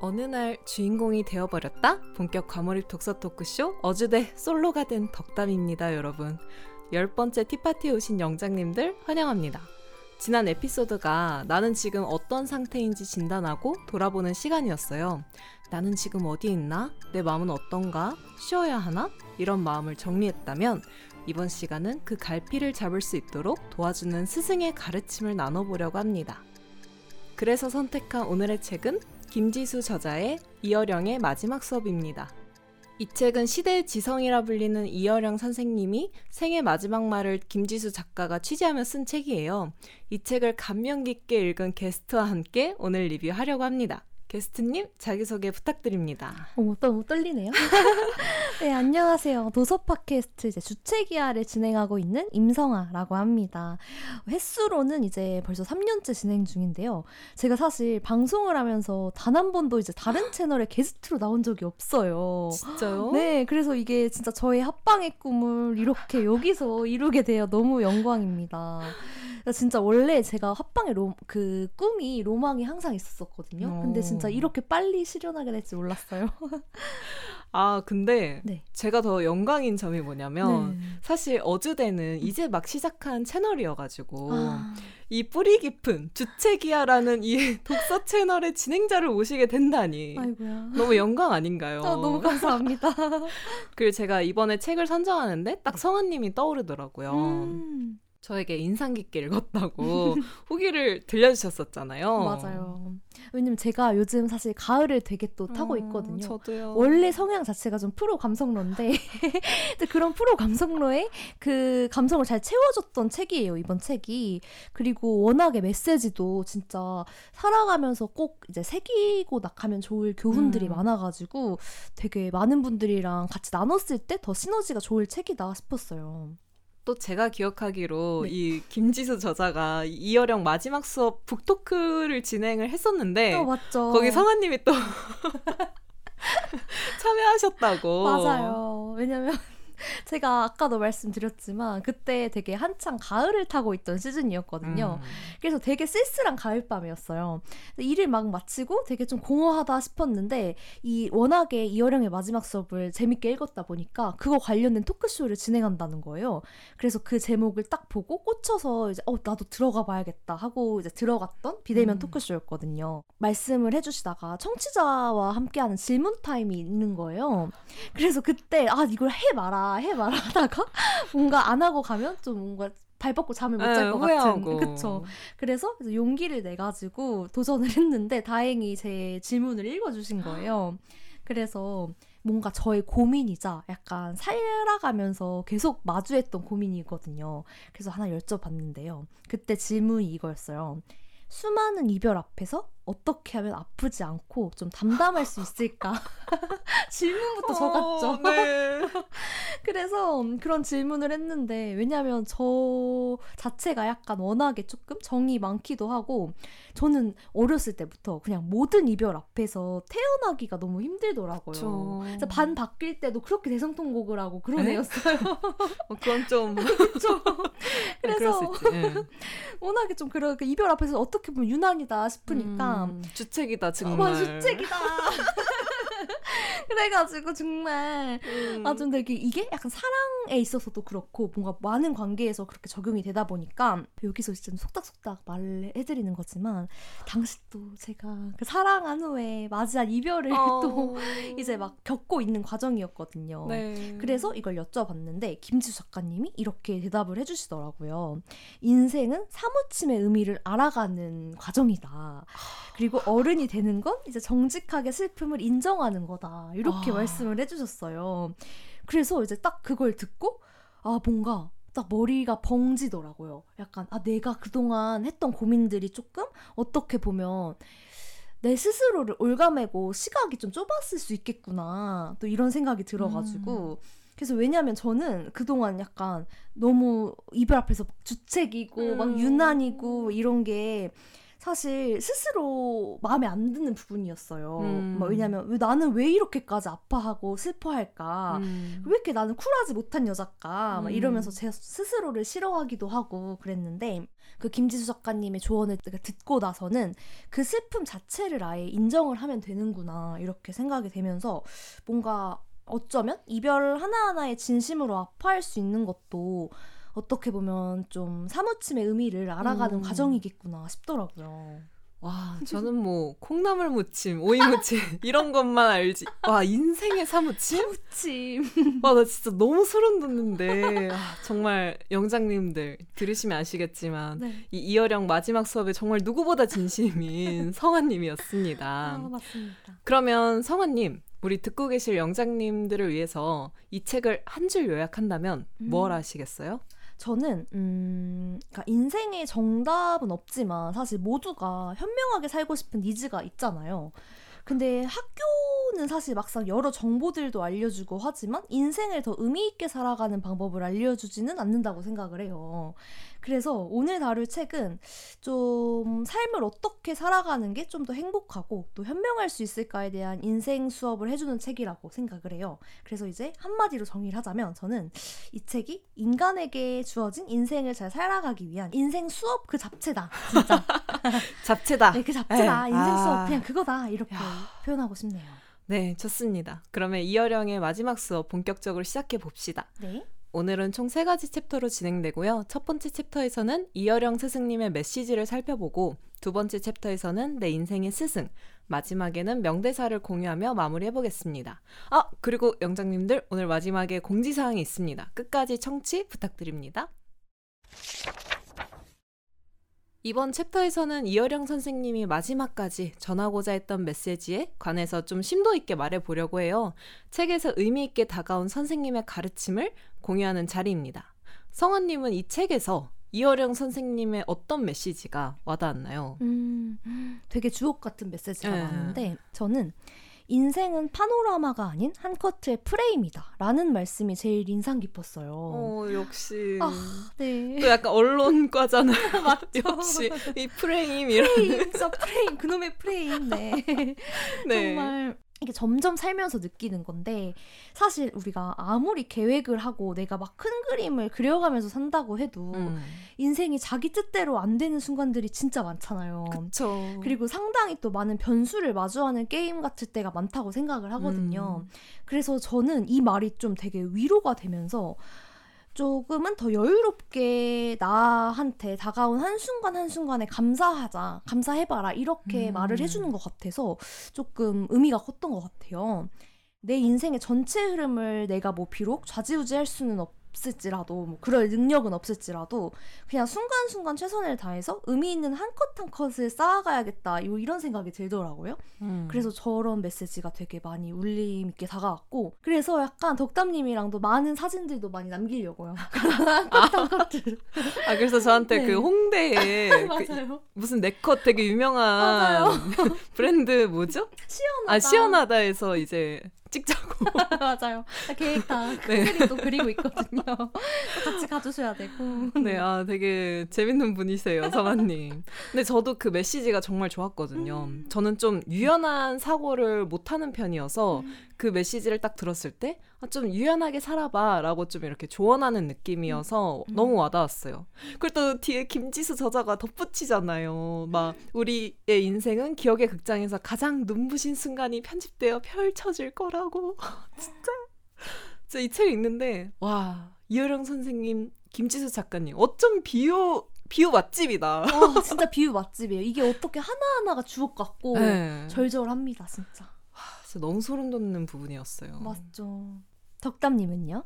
어느 날 주인공이 되어버렸다? 본격 과몰입 독서 토크쇼 어주대 솔로가 된 덕담입니다, 여러분. 열 번째 티파티에 오신 영장님들 환영합니다. 지난 에피소드가 나는 지금 어떤 상태인지 진단하고 돌아보는 시간이었어요. 나는 지금 어디에 있나? 내 마음은 어떤가? 쉬어야 하나? 이런 마음을 정리했다면 이번 시간은 그 갈피를 잡을 수 있도록 도와주는 스승의 가르침을 나눠보려고 합니다. 그래서 선택한 오늘의 책은 김지수 저자의 이어령의 마지막 수업입니다. 이 책은 시대의 지성이라 불리는 이어령 선생님이 생애 마지막 말을 김지수 작가가 취재하며 쓴 책이에요. 이 책을 감명 깊게 읽은 게스트와 함께 오늘 리뷰하려고 합니다. 게스트님 자기소개 부탁드립니다. 어머, 너무 떨리네요. 네, 안녕하세요. 도서 팟캐스트 이제 주체기아를 진행하고 있는 임성아라고 합니다. 횟수로는 이제 벌써 3년째 진행 중인데요. 제가 사실 방송을 하면서 단 한 번도 이제 다른 채널에 게스트로 나온 적이 없어요. 진짜요? 네, 그래서 이게 진짜 저의 합방의 꿈을 이렇게 여기서 이루게 되어 너무 영광입니다. 진짜 원래 제가 합방의 로, 그 꿈이 로망이 항상 있었었거든요. 근데 진짜 이렇게 빨리 실현하게 될지 몰랐어요. 아, 근데 네. 제가 더 영광인 점이 뭐냐면 네. 사실 어주대는 이제 막 시작한 채널이어가지고 아. 이 뿌리 깊은 주체기아라는 이 독서 채널의 진행자를 모시게 된다니 아이고야. 너무 영광 아닌가요? 어, 너무 감사합니다. 그리고 제가 이번에 책을 선정하는데 딱 성아님이 떠오르더라고요. 음. 저에게 인상 깊게 읽었다고 후기를 들려주셨었잖아요. 맞아요. 왜냐면 제가 요즘 사실 가을을 되게 또 타고 어, 있거든요. 저도요. 원래 성향 자체가 좀 프로 감성러인데 그런 프로 감성러의 그 감성을 잘 채워줬던 책이에요. 이번 책이. 그리고 워낙에 메시지도 진짜 살아가면서 꼭 이제 새기고 나가면 좋을 교훈들이 음. 많아가지고 되게 많은 분들이랑 같이 나눴을 때 더 시너지가 좋을 책이다 싶었어요. 또 제가 기억하기로 네. 이 김지수 저자가 이어령 마지막 수업 북토크를 진행을 했었는데 어, 맞죠. 거기 성아님이 또 참여하셨다고. 맞아요. 왜냐면 제가 아까도 말씀드렸지만 그때 되게 한창 가을을 타고 있던 시즌이었거든요. 음. 그래서 되게 쓸쓸한 가을밤이었어요. 일을 막 마치고 되게 좀 공허하다 싶었는데 이 워낙에 이어령의 마지막 수업을 재밌게 읽었다 보니까 그거 관련된 토크쇼를 진행한다는 거예요. 그래서 그 제목을 딱 보고 꽂혀서 이제 어 나도 들어가 봐야겠다 하고 이제 들어갔던 비대면 음. 토크쇼였거든요. 말씀을 해주시다가 청취자와 함께하는 질문 타임이 있는 거예요. 그래서 그때 아 이걸 해봐라 해봐라 하다가 뭔가 안 하고 가면 좀 뭔가 발 뻗고 잠을 못 잘 것 같은 그쵸? 그래서 용기를 내 가지고 도전을 했는데 다행히 제 질문을 읽어주신 거예요. 그래서 뭔가 저의 고민이자 약간 살아가면서 계속 마주했던 고민이거든요. 그래서 하나 여쭤봤는데요. 그때 질문이 이거였어요. 수많은 이별 앞에서 어떻게 하면 아프지 않고 좀 담담할 수 있을까? 질문부터 어, 적었죠. 네. 그래서 그런 질문을 했는데 왜냐하면 저 자체가 약간 워낙에 조금 정이 많기도 하고 저는 어렸을 때부터 그냥 모든 이별 앞에서 태어나기가 너무 힘들더라고요. 그래서 반 바뀔 때도 그렇게 대성통곡을 하고 그런 네? 애였어요. 어, 그건 좀 그렇죠. 그래서 네. 워낙에 좀 그렇게 이별 앞에서 어떻게 보면 유난이다 싶으니까 음, 주책이다 정말. 어, 주책이다. 그래가지고 정말 음. 아좀 되게 이게 약간 사랑에 있어서도 그렇고 뭔가 많은 관계에서 그렇게 적용이 되다 보니까 여기서 진짜 속닥속닥 말을 해드리는 거지만 당시 또 제가 그 사랑한 후에 맞이한 이별을 어. 또 이제 막 겪고 있는 과정이었거든요. 네. 그래서 이걸 여쭤봤는데 김지수 작가님이 이렇게 대답을 해주시더라고요. 인생은 사무침의 의미를 알아가는 과정이다. 그리고 어른이 되는 건 이제 정직하게 슬픔을 인정하는 거다. 이렇게 아. 말씀을 해주셨어요. 그래서 이제 딱 그걸 듣고 아 뭔가 딱 머리가 벙지더라고요. 약간 아 내가 그동안 했던 고민들이 조금 어떻게 보면 내 스스로를 올가매고 시각이 좀 좁았을 수 있겠구나. 또 이런 생각이 들어가지고 음. 그래서 왜냐면 저는 그동안 약간 너무 이별 앞에서 주책이고 음. 막 유난이고 이런 게 사실 스스로 마음에 안 드는 부분이었어요. 음. 뭐 왜냐면 왜 나는 왜 이렇게까지 아파하고 슬퍼할까? 음. 왜 이렇게 나는 쿨하지 못한 여자까? 막 음. 이러면서 제 스스로를 싫어하기도 하고 그랬는데 그 김지수 작가님의 조언을 듣고 나서는 그 슬픔 자체를 아예 인정을 하면 되는구나 이렇게 생각이 되면서 뭔가 어쩌면 이별 하나하나에 진심으로 아파할 수 있는 것도 어떻게 보면 좀 사무침의 의미를 알아가는 음. 과정이겠구나 싶더라고요. 와, 저는 뭐 콩나물 무침, 오이 무침 이런 것만 알지. 와, 인생의 사무침? 사무침. 와, 나 진짜 너무 소름 돋는데. 아, 정말 영장님들 들으시면 아시겠지만 네. 이 이어령 마지막 수업에 정말 누구보다 진심인 성아님이었습니다. 아, 맞습니다. 그러면 성아님, 우리 듣고 계실 영장님들을 위해서 이 책을 한 줄 요약한다면 뭘 음. 하시겠어요? 저는 음, 그러니까 인생의 정답은 없지만 사실 모두가 현명하게 살고 싶은 니즈가 있잖아요. 근데 학교 는 사실 막상 여러 정보들도 알려주고 하지만 인생을 더 의미 있게 살아가는 방법을 알려주지는 않는다고 생각을 해요. 그래서 오늘 다룰 책은 좀 삶을 어떻게 살아가는 게 좀 더 행복하고 또 현명할 수 있을까에 대한 인생 수업을 해주는 책이라고 생각을 해요. 그래서 이제 한마디로 정의를 하자면 저는 이 책이 인간에게 주어진 인생을 잘 살아가기 위한 인생 수업 그 자체다. 진짜. 잡채다. 네, 그 자체다. 네. 인생 아. 수업 그냥 그거다. 이렇게 야. 표현하고 싶네요. 네, 좋습니다. 그러면 이어령의 마지막 수업 본격적으로 시작해 봅시다. 네. 오늘은 총 세 가지 챕터로 진행되고요. 첫 번째 챕터에서는 이어령 스승님의 메시지를 살펴보고 두 번째 챕터에서는 내 인생의 스승, 마지막에는 명대사를 공유하며 마무리해 보겠습니다. 아, 그리고 영장님들 오늘 마지막에 공지사항이 있습니다. 끝까지 청취 부탁드립니다. 이번 챕터에서는 이어령 선생님이 마지막까지 전하고자 했던 메시지에 관해서 좀 심도 있게 말해 보려고 해요. 책에서 의미 있게 다가온 선생님의 가르침을 공유하는 자리입니다. 성원님은 이 책에서 이어령 선생님의 어떤 메시지가 와닿았나요? 음, 되게 주옥 같은 메시지가 네. 많은데 저는 인생은 파노라마가 아닌 한 커트의 프레임이다 라는 말씀이 제일 인상 깊었어요. 어, 역시. 아, 네. 또 약간 언론과잖아요. 역시 이 프레임 이런. 프레임, 프레임, 그놈의 프레임, 네. 네. 정말 이게 점점 살면서 느끼는 건데 사실 우리가 아무리 계획을 하고 내가 막 큰 그림을 그려가면서 산다고 해도 음, 인생이 자기 뜻대로 안 되는 순간들이 진짜 많잖아요. 그쵸. 그리고 상당히 또 많은 변수를 마주하는 게임 같을 때가 많다고 생각을 하거든요. 음. 그래서 저는 이 말이 좀 되게 위로가 되면서 조금은 더 여유롭게 나한테 다가온 한순간 한순간에 감사하자, 감사해봐라, 이렇게 음. 말을 해주는 것 같아서 조금 의미가 컸던 것 같아요. 내 인생의 전체 흐름을 내가 뭐 비록 좌지우지 할 수는 없 을지라도, 뭐 그럴 능력은 없을지라도, 그냥 순간순간 최선을 다해서 의미 있는 한 컷 한 컷을 쌓아가야겠다, 요 이런 생각이 들더라고요. 음. 그래서 저런 메시지가 되게 많이 울림 있게 다가왔고 그래서 약간 덕담님이랑도 많은 사진들도 많이 남기려고요. 한 컷을. 아 그래서 저한테 네. 그 홍대에 그. 무슨 네컷 되게 유명한. 브랜드 뭐죠? 시원하다. 아 시원하다에서 이제 찍자고. 맞아요. 계획 다 네. 큰그림 또 그리고 있거든요. 같이 가주셔야 되고. 네, 아 되게 재밌는 분이세요, 성아님. 근데 저도 그 메시지가 정말 좋았거든요. 음. 저는 좀 유연한 사고를 못하는 편이어서 음. 그 메시지를 딱 들었을 때, 아, 좀 유연하게 살아봐라고 좀 이렇게 조언하는 느낌이어서 음. 너무 와닿았어요. 그리고 또 뒤에 김지수 저자가 덧붙이잖아요. 막 우리의 인생은 기억의 극장에서 가장 눈부신 순간이 편집되어 펼쳐질 거라 고. 진짜. 진짜 이 책 읽는데 와 이효령 선생님, 김지수 작가님 어쩜 비유 비유 맛집이다. 와, 진짜 비유 맛집이에요. 이게 어떻게 하나하나가 주옥 같고 네. 절절합니다, 진짜. 진짜 너무 소름 돋는 부분이었어요. 맞죠. 덕담님은요?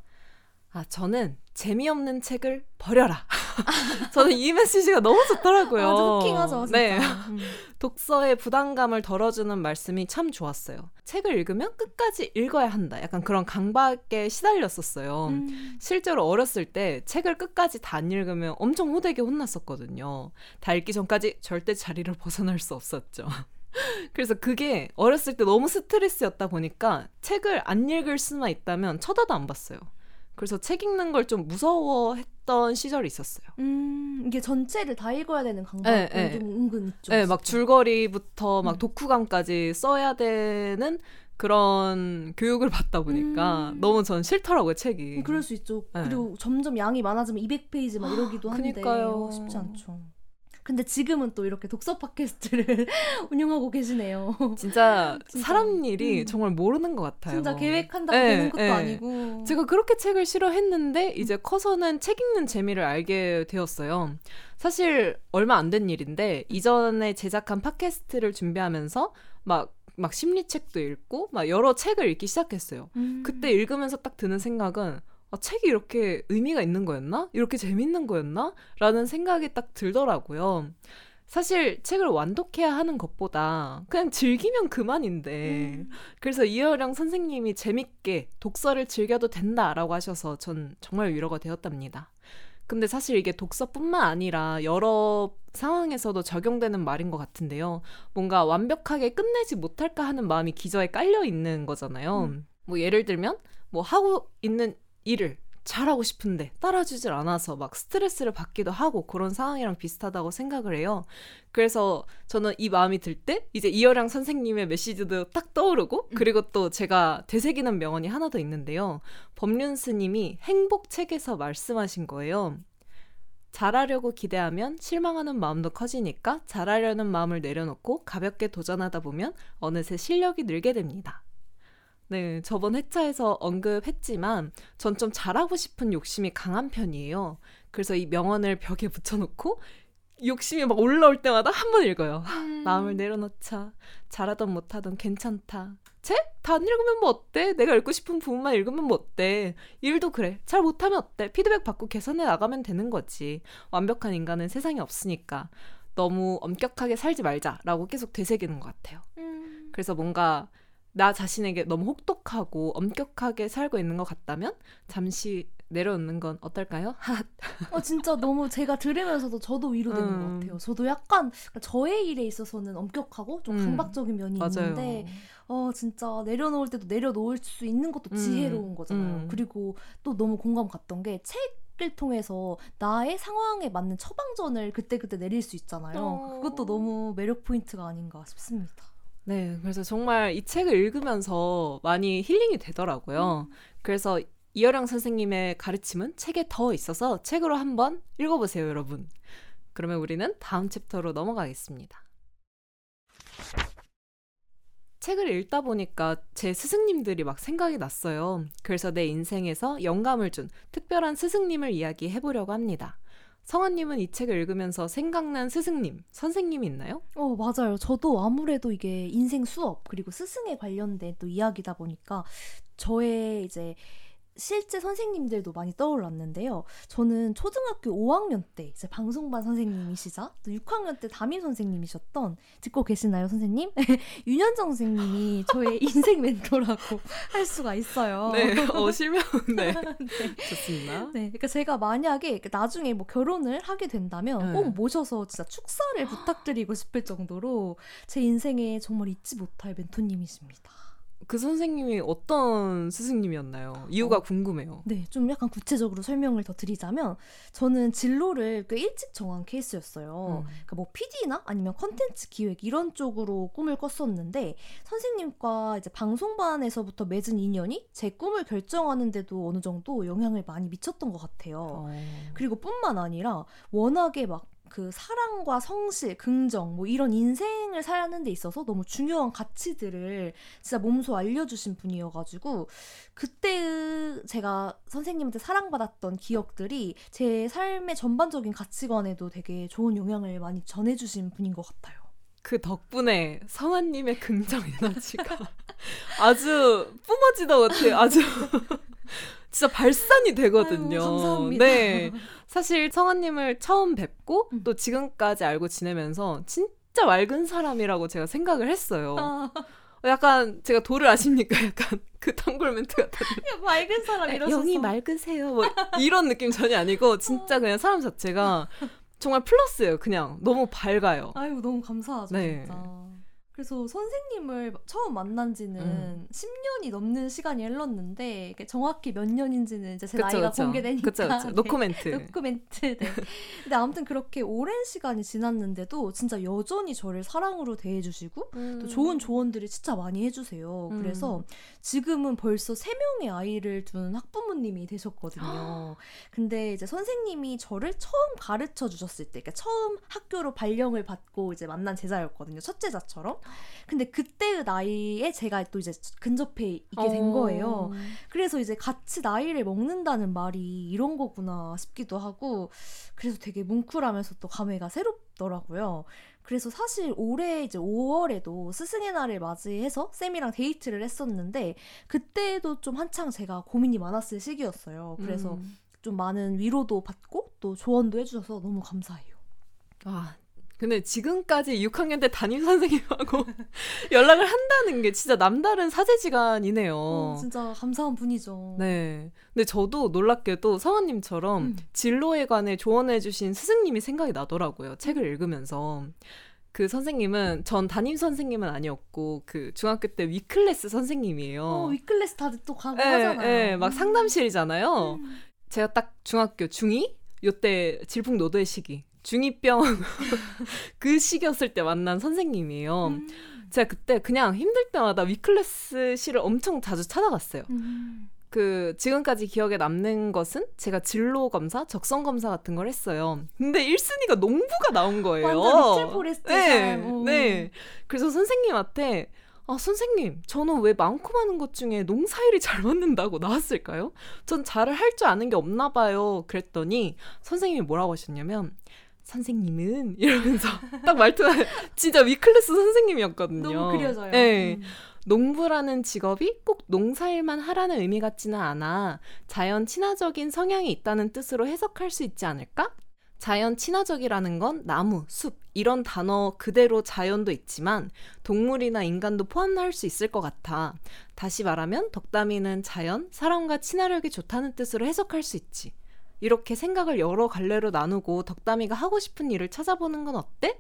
아 저는 재미없는 책을 버려라. 저는 이 메시지가 너무 좋더라고요. 아주 호킹하죠, 진짜. 네. 음. 독서의 부담감을 덜어주는 말씀이 참 좋았어요. 책을 읽으면 끝까지 읽어야 한다. 약간 그런 강박에 시달렸었어요. 음. 실제로 어렸을 때 책을 끝까지 다 안 읽으면 엄청 호되게 혼났었거든요. 다 읽기 전까지 절대 자리를 벗어날 수 없었죠. 그래서 그게 어렸을 때 너무 스트레스였다 보니까 책을 안 읽을 수만 있다면 쳐다도 안 봤어요. 그래서 책 읽는 걸 좀 무서워했던 시절이 있었어요. 음, 이게 전체를 다 읽어야 되는 강박이 네, 네. 좀 은근 있죠. 네, 막 줄거리부터 막 음. 독후감까지 써야 되는 그런 교육을 받다 보니까 음. 너무 전 싫더라고요, 책이. 그럴 수 있죠. 네. 그리고 점점 양이 많아지면 200페이지 막 이러기도 한데 그니까요. 어, 쉽지 않죠. 근데 지금은 또 이렇게 독서 팟캐스트를 운영하고 계시네요. 진짜 진짜. 사람 일이 음. 정말 모르는 것 같아요. 진짜 계획한다고 네, 되는 것도 네. 아니고. 제가 그렇게 책을 싫어했는데 이제 커서는 책 읽는 재미를 알게 되었어요. 사실 얼마 안 된 일인데 이전에 제작한 팟캐스트를 준비하면서 막막 심리책도 읽고 막 여러 책을 읽기 시작했어요. 음. 그때 읽으면서 딱 드는 생각은 아, 책이 이렇게 의미가 있는 거였나? 이렇게 재밌는 거였나? 라는 생각이 딱 들더라고요. 사실 책을 완독해야 하는 것보다 그냥 즐기면 그만인데 음. 그래서 이어령 선생님이 재밌게 독서를 즐겨도 된다라고 하셔서 전 정말 위로가 되었답니다. 근데 사실 이게 독서뿐만 아니라 여러 상황에서도 적용되는 말인 것 같은데요. 뭔가 완벽하게 끝내지 못할까 하는 마음이 기저에 깔려 있는 거잖아요. 음. 뭐 예를 들면 뭐 하고 있는 일을 잘하고 싶은데 따라주질 않아서 막 스트레스를 받기도 하고 그런 상황이랑 비슷하다고 생각을 해요. 그래서 저는 이 마음이 들 때 이제 이어랑 선생님의 메시지도 딱 떠오르고 그리고 또 제가 되새기는 명언이 하나 더 있는데요. 법륜 스님이 행복 책에서 말씀하신 거예요. 잘하려고 기대하면 실망하는 마음도 커지니까 잘하려는 마음을 내려놓고 가볍게 도전하다 보면 어느새 실력이 늘게 됩니다. 네, 저번 회차에서 언급했지만 전 좀 잘하고 싶은 욕심이 강한 편이에요. 그래서 이 명언을 벽에 붙여놓고 욕심이 막 올라올 때마다 한 번 읽어요. 음. 마음을 내려놓자. 잘하던 못하던 괜찮다. 책? 다 안 읽으면 뭐 어때? 내가 읽고 싶은 부분만 읽으면 뭐 어때? 일도 그래. 잘 못하면 어때? 피드백 받고 개선해 나가면 되는 거지. 완벽한 인간은 세상에 없으니까. 너무 엄격하게 살지 말자라고 계속 되새기는 것 같아요. 음. 그래서 뭔가 나 자신에게 너무 혹독하고 엄격하게 살고 있는 것 같다면 잠시 내려놓는 건 어떨까요? 어 진짜 너무 제가 들으면서도 저도 위로되는 음. 것 같아요. 저도 약간 그러니까 저의 일에 있어서는 엄격하고 좀 음. 강박적인 면이 맞아요. 있는데 어 진짜 내려놓을 때도 내려놓을 수 있는 것도 음. 지혜로운 거잖아요. 음. 그리고 또 너무 공감 갔던 게 책을 통해서 나의 상황에 맞는 처방전을 그때그때 내릴 수 있잖아요. 어. 그것도 너무 매력 포인트가 아닌가 싶습니다. 네, 그래서 정말 이 책을 읽으면서 많이 힐링이 되더라고요. 그래서 이어령 선생님의 가르침은 책에 더 있어서 책으로 한번 읽어보세요, 여러분. 그러면 우리는 다음 챕터로 넘어가겠습니다. 책을 읽다 보니까 제 스승님들이 막 생각이 났어요. 그래서 내 인생에서 영감을 준 특별한 스승님을 이야기해 보려고 합니다. 성아님은 이 책을 읽으면서 생각난 스승님, 선생님이 있나요? 어, 맞아요. 저도 아무래도 이게 인생 수업, 그리고 스승에 관련된 또 이야기다 보니까 저의 이제 실제 선생님들도 많이 떠올랐는데요. 저는 초등학교 5학년 때 이제 방송반 선생님이시자 또 6학년 때 담임 선생님이셨던 듣고 계시나요, 선생님? 윤현정 선생님이 저의 인생 멘토라고 할 수가 있어요. 네, 어, 실명, 네. 네. 좋습니다. 네, 그러니까 제가 만약에 나중에 뭐 결혼을 하게 된다면 네. 꼭 모셔서 진짜 축사를 부탁드리고 싶을 정도로 제 인생에 정말 잊지 못할 멘토님이십니다. 그 선생님이 어떤 스승님이었나요? 이유가 어. 궁금해요. 네, 좀 약간 구체적으로 설명을 더 드리자면 저는 진로를 꽤 일찍 정한 케이스였어요. 음. 그러니까 뭐 PD나 아니면 컨텐츠 기획 이런 쪽으로 꿈을 꿨었는데 선생님과 이제 방송반에서부터 맺은 인연이 제 꿈을 결정하는데도 어느 정도 영향을 많이 미쳤던 것 같아요. 어. 그리고 뿐만 아니라 워낙에 막 그 사랑과 성실, 긍정 뭐 이런 인생을 사는 데 있어서 너무 중요한 가치들을 진짜 몸소 알려주신 분이어가지고 그때 제가 선생님한테 사랑받았던 기억들이 제 삶의 전반적인 가치관에도 되게 좋은 영향을 많이 전해주신 분인 것 같아요. 그 덕분에 성아님의 긍정 에너지가 아주 뿜어지다 같아요. 아주 진짜 발산이 되거든요. 아유, 감사합니다. 네. 사실 성아님을 처음 뵙고 음. 또 지금까지 알고 지내면서 진짜 맑은 사람이라고 제가 생각을 했어요. 아, 약간 제가 도를 아십니까? 약간 그 단골 멘트 같았는데. 맑은 사람 이러셔서 영이 맑으세요. 뭐 이런 느낌 전혀 아니고 진짜 그냥 사람 자체가 정말 플러스예요. 그냥 너무 밝아요. 아유 너무 감사하죠 네. 진짜. 그래서 선생님을 처음 만난 지는 음. 10년이 넘는 시간이 흘렀는데 정확히 몇 년인지는 이제 제 그쵸, 나이가 그쵸. 공개되니까 그쵸, 그쵸. 네. 노코멘트 노코멘트 네. 근데 아무튼 그렇게 오랜 시간이 지났는데도 진짜 여전히 저를 사랑으로 대해주시고 음. 또 좋은 조언들을 진짜 많이 해주세요 음. 그래서 지금은 벌써 3명의 아이를 둔 학부모님이 되셨거든요 근데 이제 선생님이 저를 처음 가르쳐 주셨을 때 그러니까 처음 학교로 발령을 받고 이제 만난 제자였거든요 첫제자처럼 근데 그때의 나이에 제가 또 이제 근접해 있게 된 어. 거예요. 그래서 이제 같이 나이를 먹는다는 말이 이런 거구나 싶기도 하고 그래서 되게 뭉클하면서 또 감회가 새롭더라고요. 그래서 사실 올해 이제 5월에도 스승의 날을 맞이해서 쌤이랑 데이트를 했었는데 그때도 좀 한창 제가 고민이 많았을 시기였어요. 그래서 음. 좀 많은 위로도 받고 또 조언도 해주셔서 너무 감사해요. 아 근데 지금까지 6학년 때 담임 선생님하고 연락을 한다는 게 진짜 남다른 사제지간이네요. 어, 진짜 감사한 분이죠. 네. 근데 저도 놀랍게도 성원님처럼 음. 진로에 관해 조언해주신 스승님이 생각이 나더라고요. 책을 읽으면서. 그 선생님은 전 담임 선생님은 아니었고 그 중학교 때 위클래스 선생님이에요. 어, 위클래스 다들 또 가고 네, 하잖아요. 네, 막 음. 상담실이잖아요. 음. 제가 딱 중학교 중2 요때 질풍노도의 시기 중2병 그 시기였을 때 만난 선생님이에요. 음. 제가 그때 그냥 힘들 때마다 위클래스실을 엄청 자주 찾아갔어요. 음. 그 지금까지 기억에 남는 것은 제가 진로 검사, 적성 검사 같은 걸 했어요. 근데 1순위가 농부가 나온 거예요. 완전 Little Forest 네, 네. 그래서 선생님한테 아, 선생님, 저는 왜 많고 많은 것 중에 농사일이 잘 맞는다고 나왔을까요? 전 잘을 할 줄 아는 게 없나 봐요. 그랬더니 선생님이 뭐라고 하셨냐면 선생님은 이러면서 딱 말투가 진짜 위클래스 선생님이었거든요. 너무 그려져요. 네. 음. 농부라는 직업이 꼭 농사일만 하라는 의미 같지는 않아 자연 친화적인 성향이 있다는 뜻으로 해석할 수 있지 않을까? 자연 친화적이라는 건 나무, 숲 이런 단어 그대로 자연도 있지만 동물이나 인간도 포함할 수 있을 것 같아. 다시 말하면 덕담이는 자연, 사람과 친화력이 좋다는 뜻으로 해석할 수 있지. 이렇게 생각을 여러 갈래로 나누고 덕담이가 하고 싶은 일을 찾아보는 건 어때?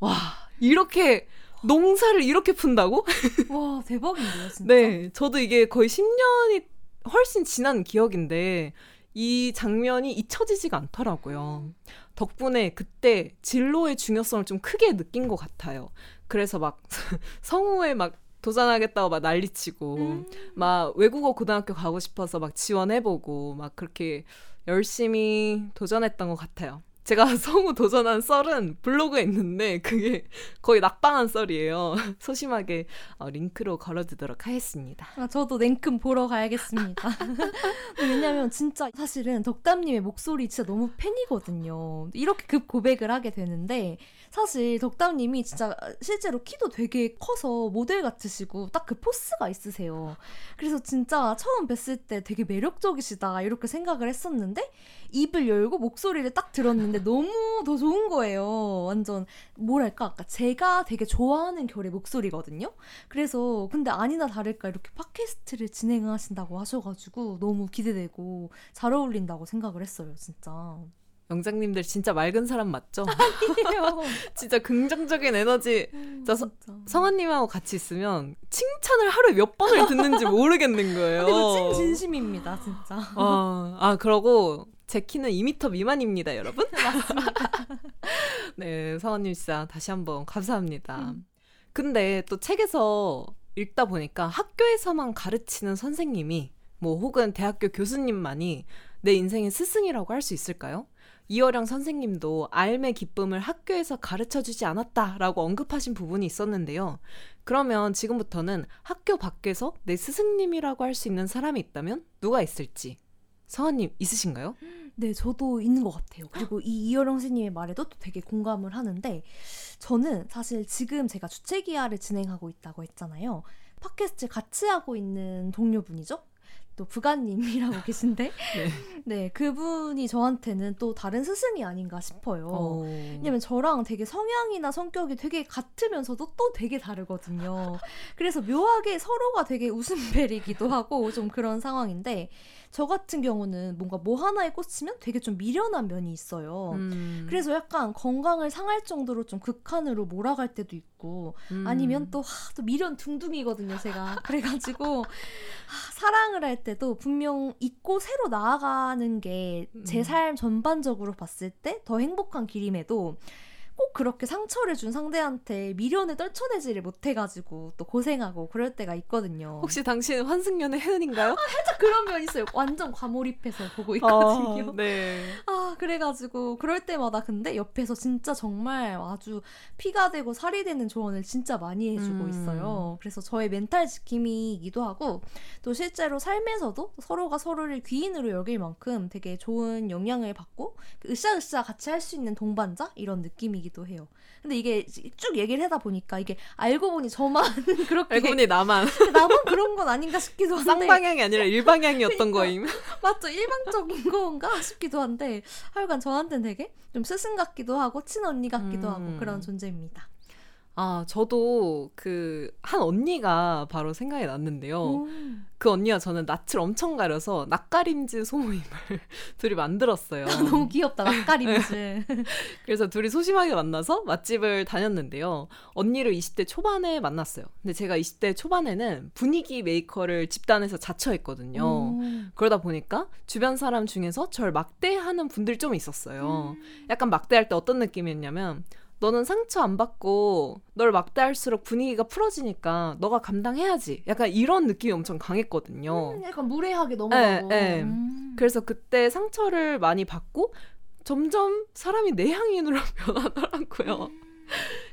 와, 이렇게 농사를 이렇게 푼다고? 와, 대박인데요, 진짜. 네, 저도 이게 거의 10년이 훨씬 지난 기억인데 이 장면이 잊혀지지가 않더라고요. 덕분에 그때 진로의 중요성을 좀 크게 느낀 것 같아요. 그래서 막 성우에 막 도전하겠다고 막 난리치고 음. 막 외국어 고등학교 가고 싶어서 막 지원해보고 막 그렇게 열심히 도전했던 것 같아요. 제가 성우 도전한 썰은 블로그에 있는데 그게 거의 낙방한 썰이에요. 소심하게 어, 링크로 걸어두도록 하겠습니다. 아, 저도 냉큼 보러 가야겠습니다. 왜냐면 진짜 사실은 덕담님의 목소리 진짜 너무 팬이거든요. 이렇게 급 고백을 하게 되는데 사실 덕담님이 진짜 실제로 키도 되게 커서 모델 같으시고 딱 그 포스가 있으세요. 그래서 진짜 처음 뵀을 때 되게 매력적이시다 이렇게 생각을 했었는데 입을 열고 목소리를 딱 들었는데 너무 더 좋은 거예요. 완전 뭐랄까 아까 제가 되게 좋아하는 결의 목소리거든요. 그래서 근데 아니나 다를까 이렇게 팟캐스트를 진행하신다고 하셔가지고 너무 기대되고 잘 어울린다고 생각을 했어요, 진짜. 영장님들 진짜 맑은 사람 맞죠? 아니에요. 진짜 긍정적인 에너지. 음, 진짜 성아님하고 같이 있으면 칭찬을 하루에 몇 번을 듣는지 모르겠는 거예요. 그리고 찐 진심입니다, 진짜. 아, 아 그러고 제 키는 2m 미만입니다, 여러분. 맞습니다. 네, 성아님 진짜 다시 한번 감사합니다. 음. 근데 또 책에서 읽다 보니까 학교에서만 가르치는 선생님이 뭐 혹은 대학교 교수님만이 내 인생의 스승이라고 할 수 있을까요? 이어령 선생님도 알의 기쁨을 학교에서 가르쳐 주지 않았다라고 언급하신 부분이 있었는데요. 그러면 지금부터는 학교 밖에서 내 스승님이라고 할 수 있는 사람이 있다면 누가 있을지 서원님 있으신가요? 네, 저도 있는 것 같아요. 그리고 이 이어령 선생님의 말에도 또 되게 공감을 하는데 저는 사실 지금 제가 주최기아를 진행하고 있다고 했잖아요. 팟캐스트 같이 하고 있는 동료분이죠. 또 부가님이라고 계신데 네. 네. 그분이 저한테는 또 다른 스승이 아닌가 싶어요. 오. 어. 왜냐면 저랑 되게 성향이나 성격이 되게 같으면서도 또 되게 다르거든요. 그래서 묘하게 서로가 되게 웃음벨이기도 하고 좀 그런 상황인데 저 같은 경우는 뭔가 뭐 하나에 꽂히면 되게 좀 미련한 면이 있어요. 음. 그래서 약간 건강을 상할 정도로 좀 극한으로 몰아갈 때도 있고 음. 아니면 또, 하, 또 미련 둥둥이거든요, 제가. 그래가지고 하, 사랑을 할 때도 분명 잊고 새로 나아가는 게 제삶 음. 전반적으로 봤을 때 더 행복한 길임에도 꼭 그렇게 상처를 준 상대한테 미련을 떨쳐내지를 못해가지고 또 고생하고 그럴 때가 있거든요. 혹시 당신은 환승연의 혜은인가요? 아, 살짝 그런 면 있어요. 완전 과몰입해서 보고 있거든요. 아, 네. 아 그래가지고 그럴 때마다 근데 옆에서 진짜 정말 아주 피가 되고 살이 되는 조언을 진짜 많이 해주고 음. 있어요. 그래서 저의 멘탈 지킴이기도 하고 또 실제로 삶에서도 서로가 서로를 귀인으로 여길 만큼 되게 좋은 영향을 받고 으쌰으쌰 같이 할 수 있는 동반자 이런 느낌이기 얘기도 해요. 근데 이게 쭉 얘기를 하다 보니까 이게 알고 보니 저만 그렇게 알고 보니 나만 나만 그런 건 아닌가 싶기도 한데 쌍방향이 아니라 일방향이었던 그러니까, 거임. 맞죠 일방적인 건가 싶기도 한데 하여간 저한테는 되게 좀 스승 같기도 하고 친언니 같기도 음. 하고 그런 존재입니다. 아, 저도 그 한 언니가 바로 생각이 났는데요. 오. 그 언니와 저는 낯을 엄청 가려서 낯가림즈 소모임을 둘이 만들었어요. 아, 너무 귀엽다, 낯가림즈. 네. 그래서 둘이 소심하게 만나서 맛집을 다녔는데요. 언니를 20대 초반에 만났어요. 근데 제가 20대 초반에는 분위기 메이커를 집단에서 자처했거든요. 오. 그러다 보니까 주변 사람 중에서 절 막대하는 분들 좀 있었어요. 음. 약간 막대할 때 어떤 느낌이었냐면 너는 상처 안 받고 널 막대할수록 분위기가 풀어지니까 너가 감당해야지. 약간 이런 느낌이 엄청 강했거든요. 음, 약간 무례하게 넘어가고. 네, 네. 음. 그래서 그때 상처를 많이 받고 점점 사람이 내향인으로 변하더라고요. 음.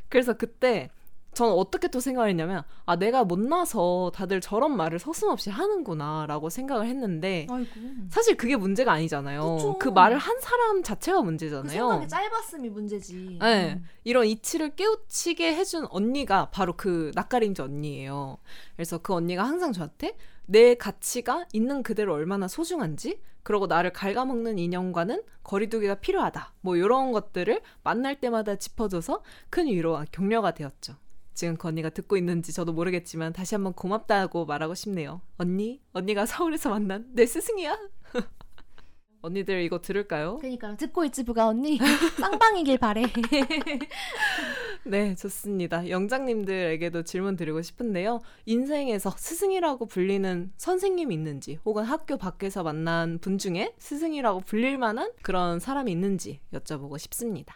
그래서 그때 저는 어떻게 또 생각을 했냐면 아 내가 못나서 다들 저런 말을 서슴없이 하는구나라고 생각을 했는데 아이고. 사실 그게 문제가 아니잖아요. 그쵸. 그 말을 한 사람 자체가 문제잖아요. 그 생각이 짧았음이 문제지. 네, 음. 이런 이치를 깨우치게 해준 언니가 바로 그 낯가림지 언니예요. 그래서 그 언니가 항상 저한테 내 가치가 있는 그대로 얼마나 소중한지 그러고 나를 갉아먹는 인연과는 거리두기가 필요하다. 뭐 이런 것들을 만날 때마다 짚어줘서 큰 위로와 격려가 되었죠. 지금 건니가 듣고 있는지 저도 모르겠지만 다시 한번 고맙다고 말하고 싶네요. 언니, 언니가 서울에서 만난 내 스승이야. 언니들 이거 들을까요? 그러니까 듣고 있지 부가 언니 쌍방이길 바래. 네, 좋습니다. 영장님들에게도 질문 드리고 싶은데요. 인생에서 스승이라고 불리는 선생님이 있는지, 혹은 학교 밖에서 만난 분 중에 스승이라고 불릴 만한 그런 사람이 있는지 여쭤보고 싶습니다.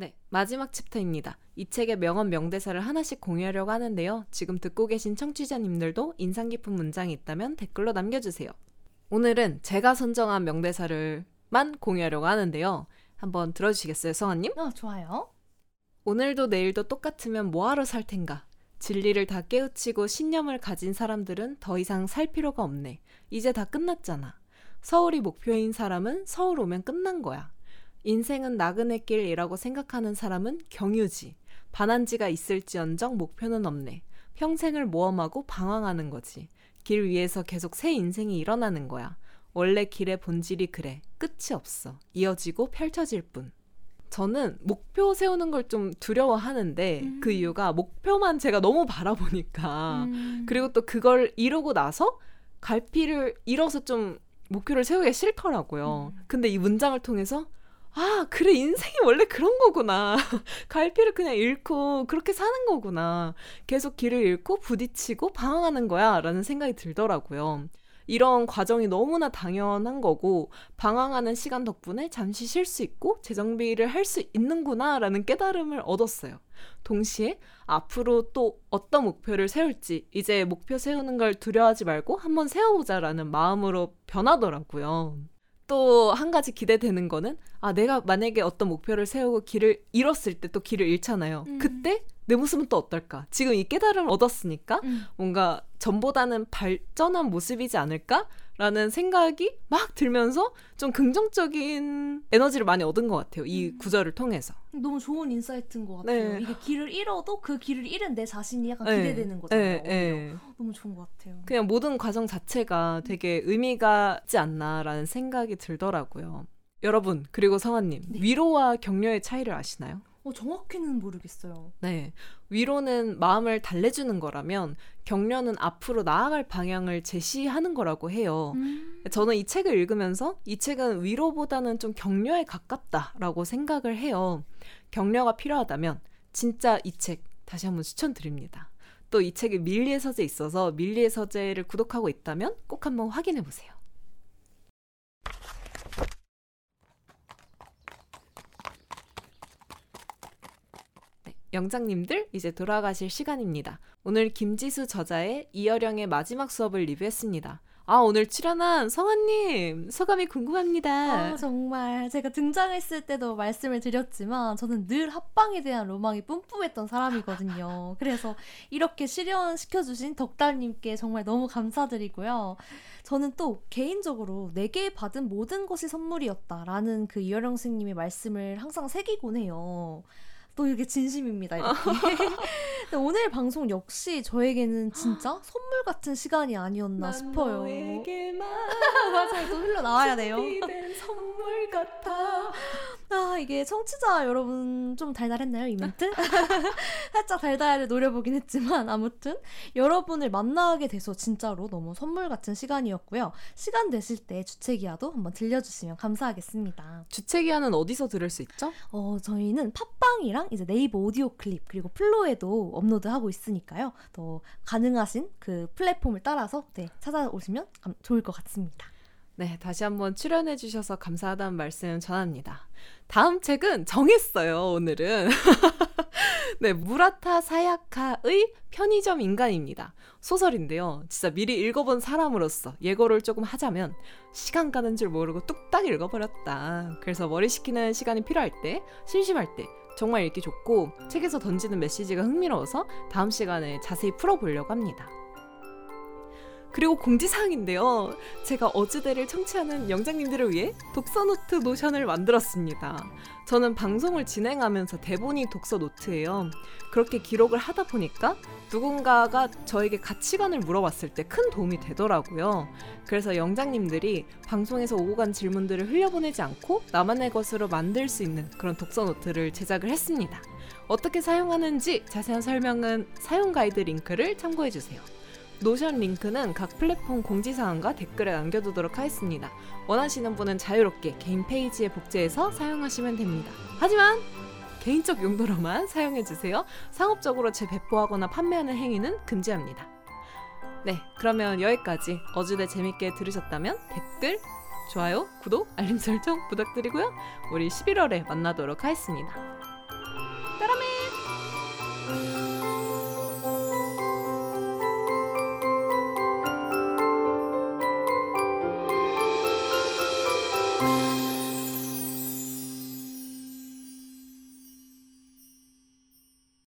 네, 마지막 챕터입니다. 이 책의 명언 명대사를 하나씩 공유하려고 하는데요. 지금 듣고 계신 청취자님들도 인상 깊은 문장이 있다면 댓글로 남겨주세요. 오늘은 제가 선정한 명대사를만 공유하려고 하는데요. 한번 들어주시겠어요, 성아님? 어, 좋아요. 오늘도 내일도 똑같으면 뭐하러 살 텐가? 진리를 다 깨우치고 신념을 가진 사람들은 더 이상 살 필요가 없네. 이제 다 끝났잖아. 서울이 목표인 사람은 서울 오면 끝난 거야. 인생은 나그네 길이라고 생각하는 사람은 경유지. 반한지가 있을지언정 목표는 없네. 평생을 모험하고 방황하는 거지. 길 위에서 계속 새 인생이 일어나는 거야. 원래 길의 본질이 그래. 끝이 없어. 이어지고 펼쳐질 뿐. 저는 목표 세우는 걸 좀 두려워하는데 음. 그 이유가 목표만 제가 너무 바라보니까 음. 그리고 또 그걸 이루고 나서 갈피를 잃어서 좀 목표를 세우기 싫더라고요. 음. 근데 이 문장을 통해서 아, 그래, 인생이 원래 그런 거구나. 갈피를 그냥 잃고 그렇게 사는 거구나. 계속 길을 잃고 부딪히고 방황하는 거야. 라는 생각이 들더라고요. 이런 과정이 너무나 당연한 거고, 방황하는 시간 덕분에 잠시 쉴 수 있고, 재정비를 할 수 있는구나. 라는 깨달음을 얻었어요. 동시에 앞으로 또 어떤 목표를 세울지, 이제 목표 세우는 걸 두려워하지 말고 한번 세워보자 라는 마음으로 변하더라고요. 또 한 가지 기대되는 거는 아 내가 만약에 어떤 목표를 세우고 길을 잃었을 때 또 길을 잃잖아요. 음. 그때 내 모습은 또 어떨까? 지금 이 깨달음을 얻었으니까 음. 뭔가 전보다는 발전한 모습이지 않을까라는 생각이 막 들면서 좀 긍정적인 에너지를 많이 얻은 것 같아요. 이 음. 구절을 통해서. 너무 좋은 insight인 것 같아요. 네. 이게 길을 잃어도 그 길을 잃은 내 자신이 약간 네. 기대되는 거잖아요. 네. 네. 너무 좋은 것 같아요. 그냥 모든 과정 자체가 되게 의미가 있지 않나라는 생각이 들더라고요. 여러분 그리고 성아님 네. 위로와 격려의 차이를 아시나요? 어, 정확히는 모르겠어요. 네. 위로는 마음을 달래주는 거라면 격려는 앞으로 나아갈 방향을 제시하는 거라고 해요. 음. 저는 이 책을 읽으면서 이 책은 위로보다는 좀 격려에 가깝다라고 생각을 해요. 격려가 필요하다면 진짜 이 책 다시 한번 추천드립니다. 또 이 책이 밀리의 서재에 있어서 밀리의 서재를 구독하고 있다면 꼭 한번 확인해 보세요. 영장님들 이제 돌아가실 시간입니다. 오늘 김지수 저자의 이어령의 마지막 수업을 리뷰했습니다. 아 오늘 출연한 성아님 소감이 궁금합니다. 아, 정말 제가 등장했을 때도 말씀을 드렸지만 저는 늘 합방에 대한 로망이 뿜뿜했던 사람이거든요. 그래서 이렇게 실현시켜주신 덕달님께 정말 너무 감사드리고요. 저는 또 개인적으로 내게 받은 모든 것이 선물이었다라는 그 이어령 선생님의 말씀을 항상 새기곤 해요. 또 이게 진심입니다. 이렇게. 오늘 방송 역시 저에게는 진짜 선물 같은 시간이 아니었나 싶어요. 맞아요. 또 흘러 나와야 돼요. 선물 같아. 아 이게 청취자 여러분 좀 달달했나요 이 멘트? 살짝 달달을 노려보긴 했지만 아무튼 여러분을 만나게 돼서 진짜로 너무 선물 같은 시간이었고요. 시간 되실 때 주책이야도 한번 들려주시면 감사하겠습니다. 주책이야는 어디서 들을 수 있죠? 어 저희는 팟빵이랑 이제 네이버 오디오 클립 그리고 플로에도 업로드하고 있으니까요. 더 가능하신 그 플랫폼을 따라서 네, 찾아오시면 좋을 것 같습니다. 네, 다시 한번 출연해 주셔서 감사하다는 말씀 전합니다. 다음 책은 정했어요, 오늘은. 네, 무라타 사야카의 편의점 인간입니다. 소설인데요. 진짜 미리 읽어본 사람으로서 예고를 조금 하자면 시간 가는 줄 모르고 뚝딱 읽어버렸다. 그래서 머리 식히는 시간이 필요할 때, 심심할 때 정말 읽기 좋고 책에서 던지는 메시지가 흥미로워서 다음 시간에 자세히 풀어보려고 합니다. 그리고 공지사항인데요. 제가 어즈대를 청취하는 영장님들을 위해 독서노트 노션을 만들었습니다. 저는 방송을 진행하면서 대본이 독서노트예요. 그렇게 기록을 하다 보니까 누군가가 저에게 가치관을 물어봤을 때 큰 도움이 되더라고요. 그래서 영장님들이 방송에서 오고 간 질문들을 흘려보내지 않고 나만의 것으로 만들 수 있는 그런 독서노트를 제작을 했습니다. 어떻게 사용하는지 자세한 설명은 사용 가이드 링크를 참고해주세요. Notion 링크는 각 플랫폼 공지사항과 댓글에 남겨두도록 하겠습니다. 원하시는 분은 자유롭게 개인 페이지에 복제해서 사용하시면 됩니다. 하지만 개인적 용도로만 사용해주세요. 상업적으로 재배포하거나 판매하는 행위는 금지합니다. 네, 그러면 여기까지 어주대 재밌게 들으셨다면 댓글, 좋아요, 구독, 알림 설정 부탁드리고요. 우리 11월에 만나도록 하겠습니다.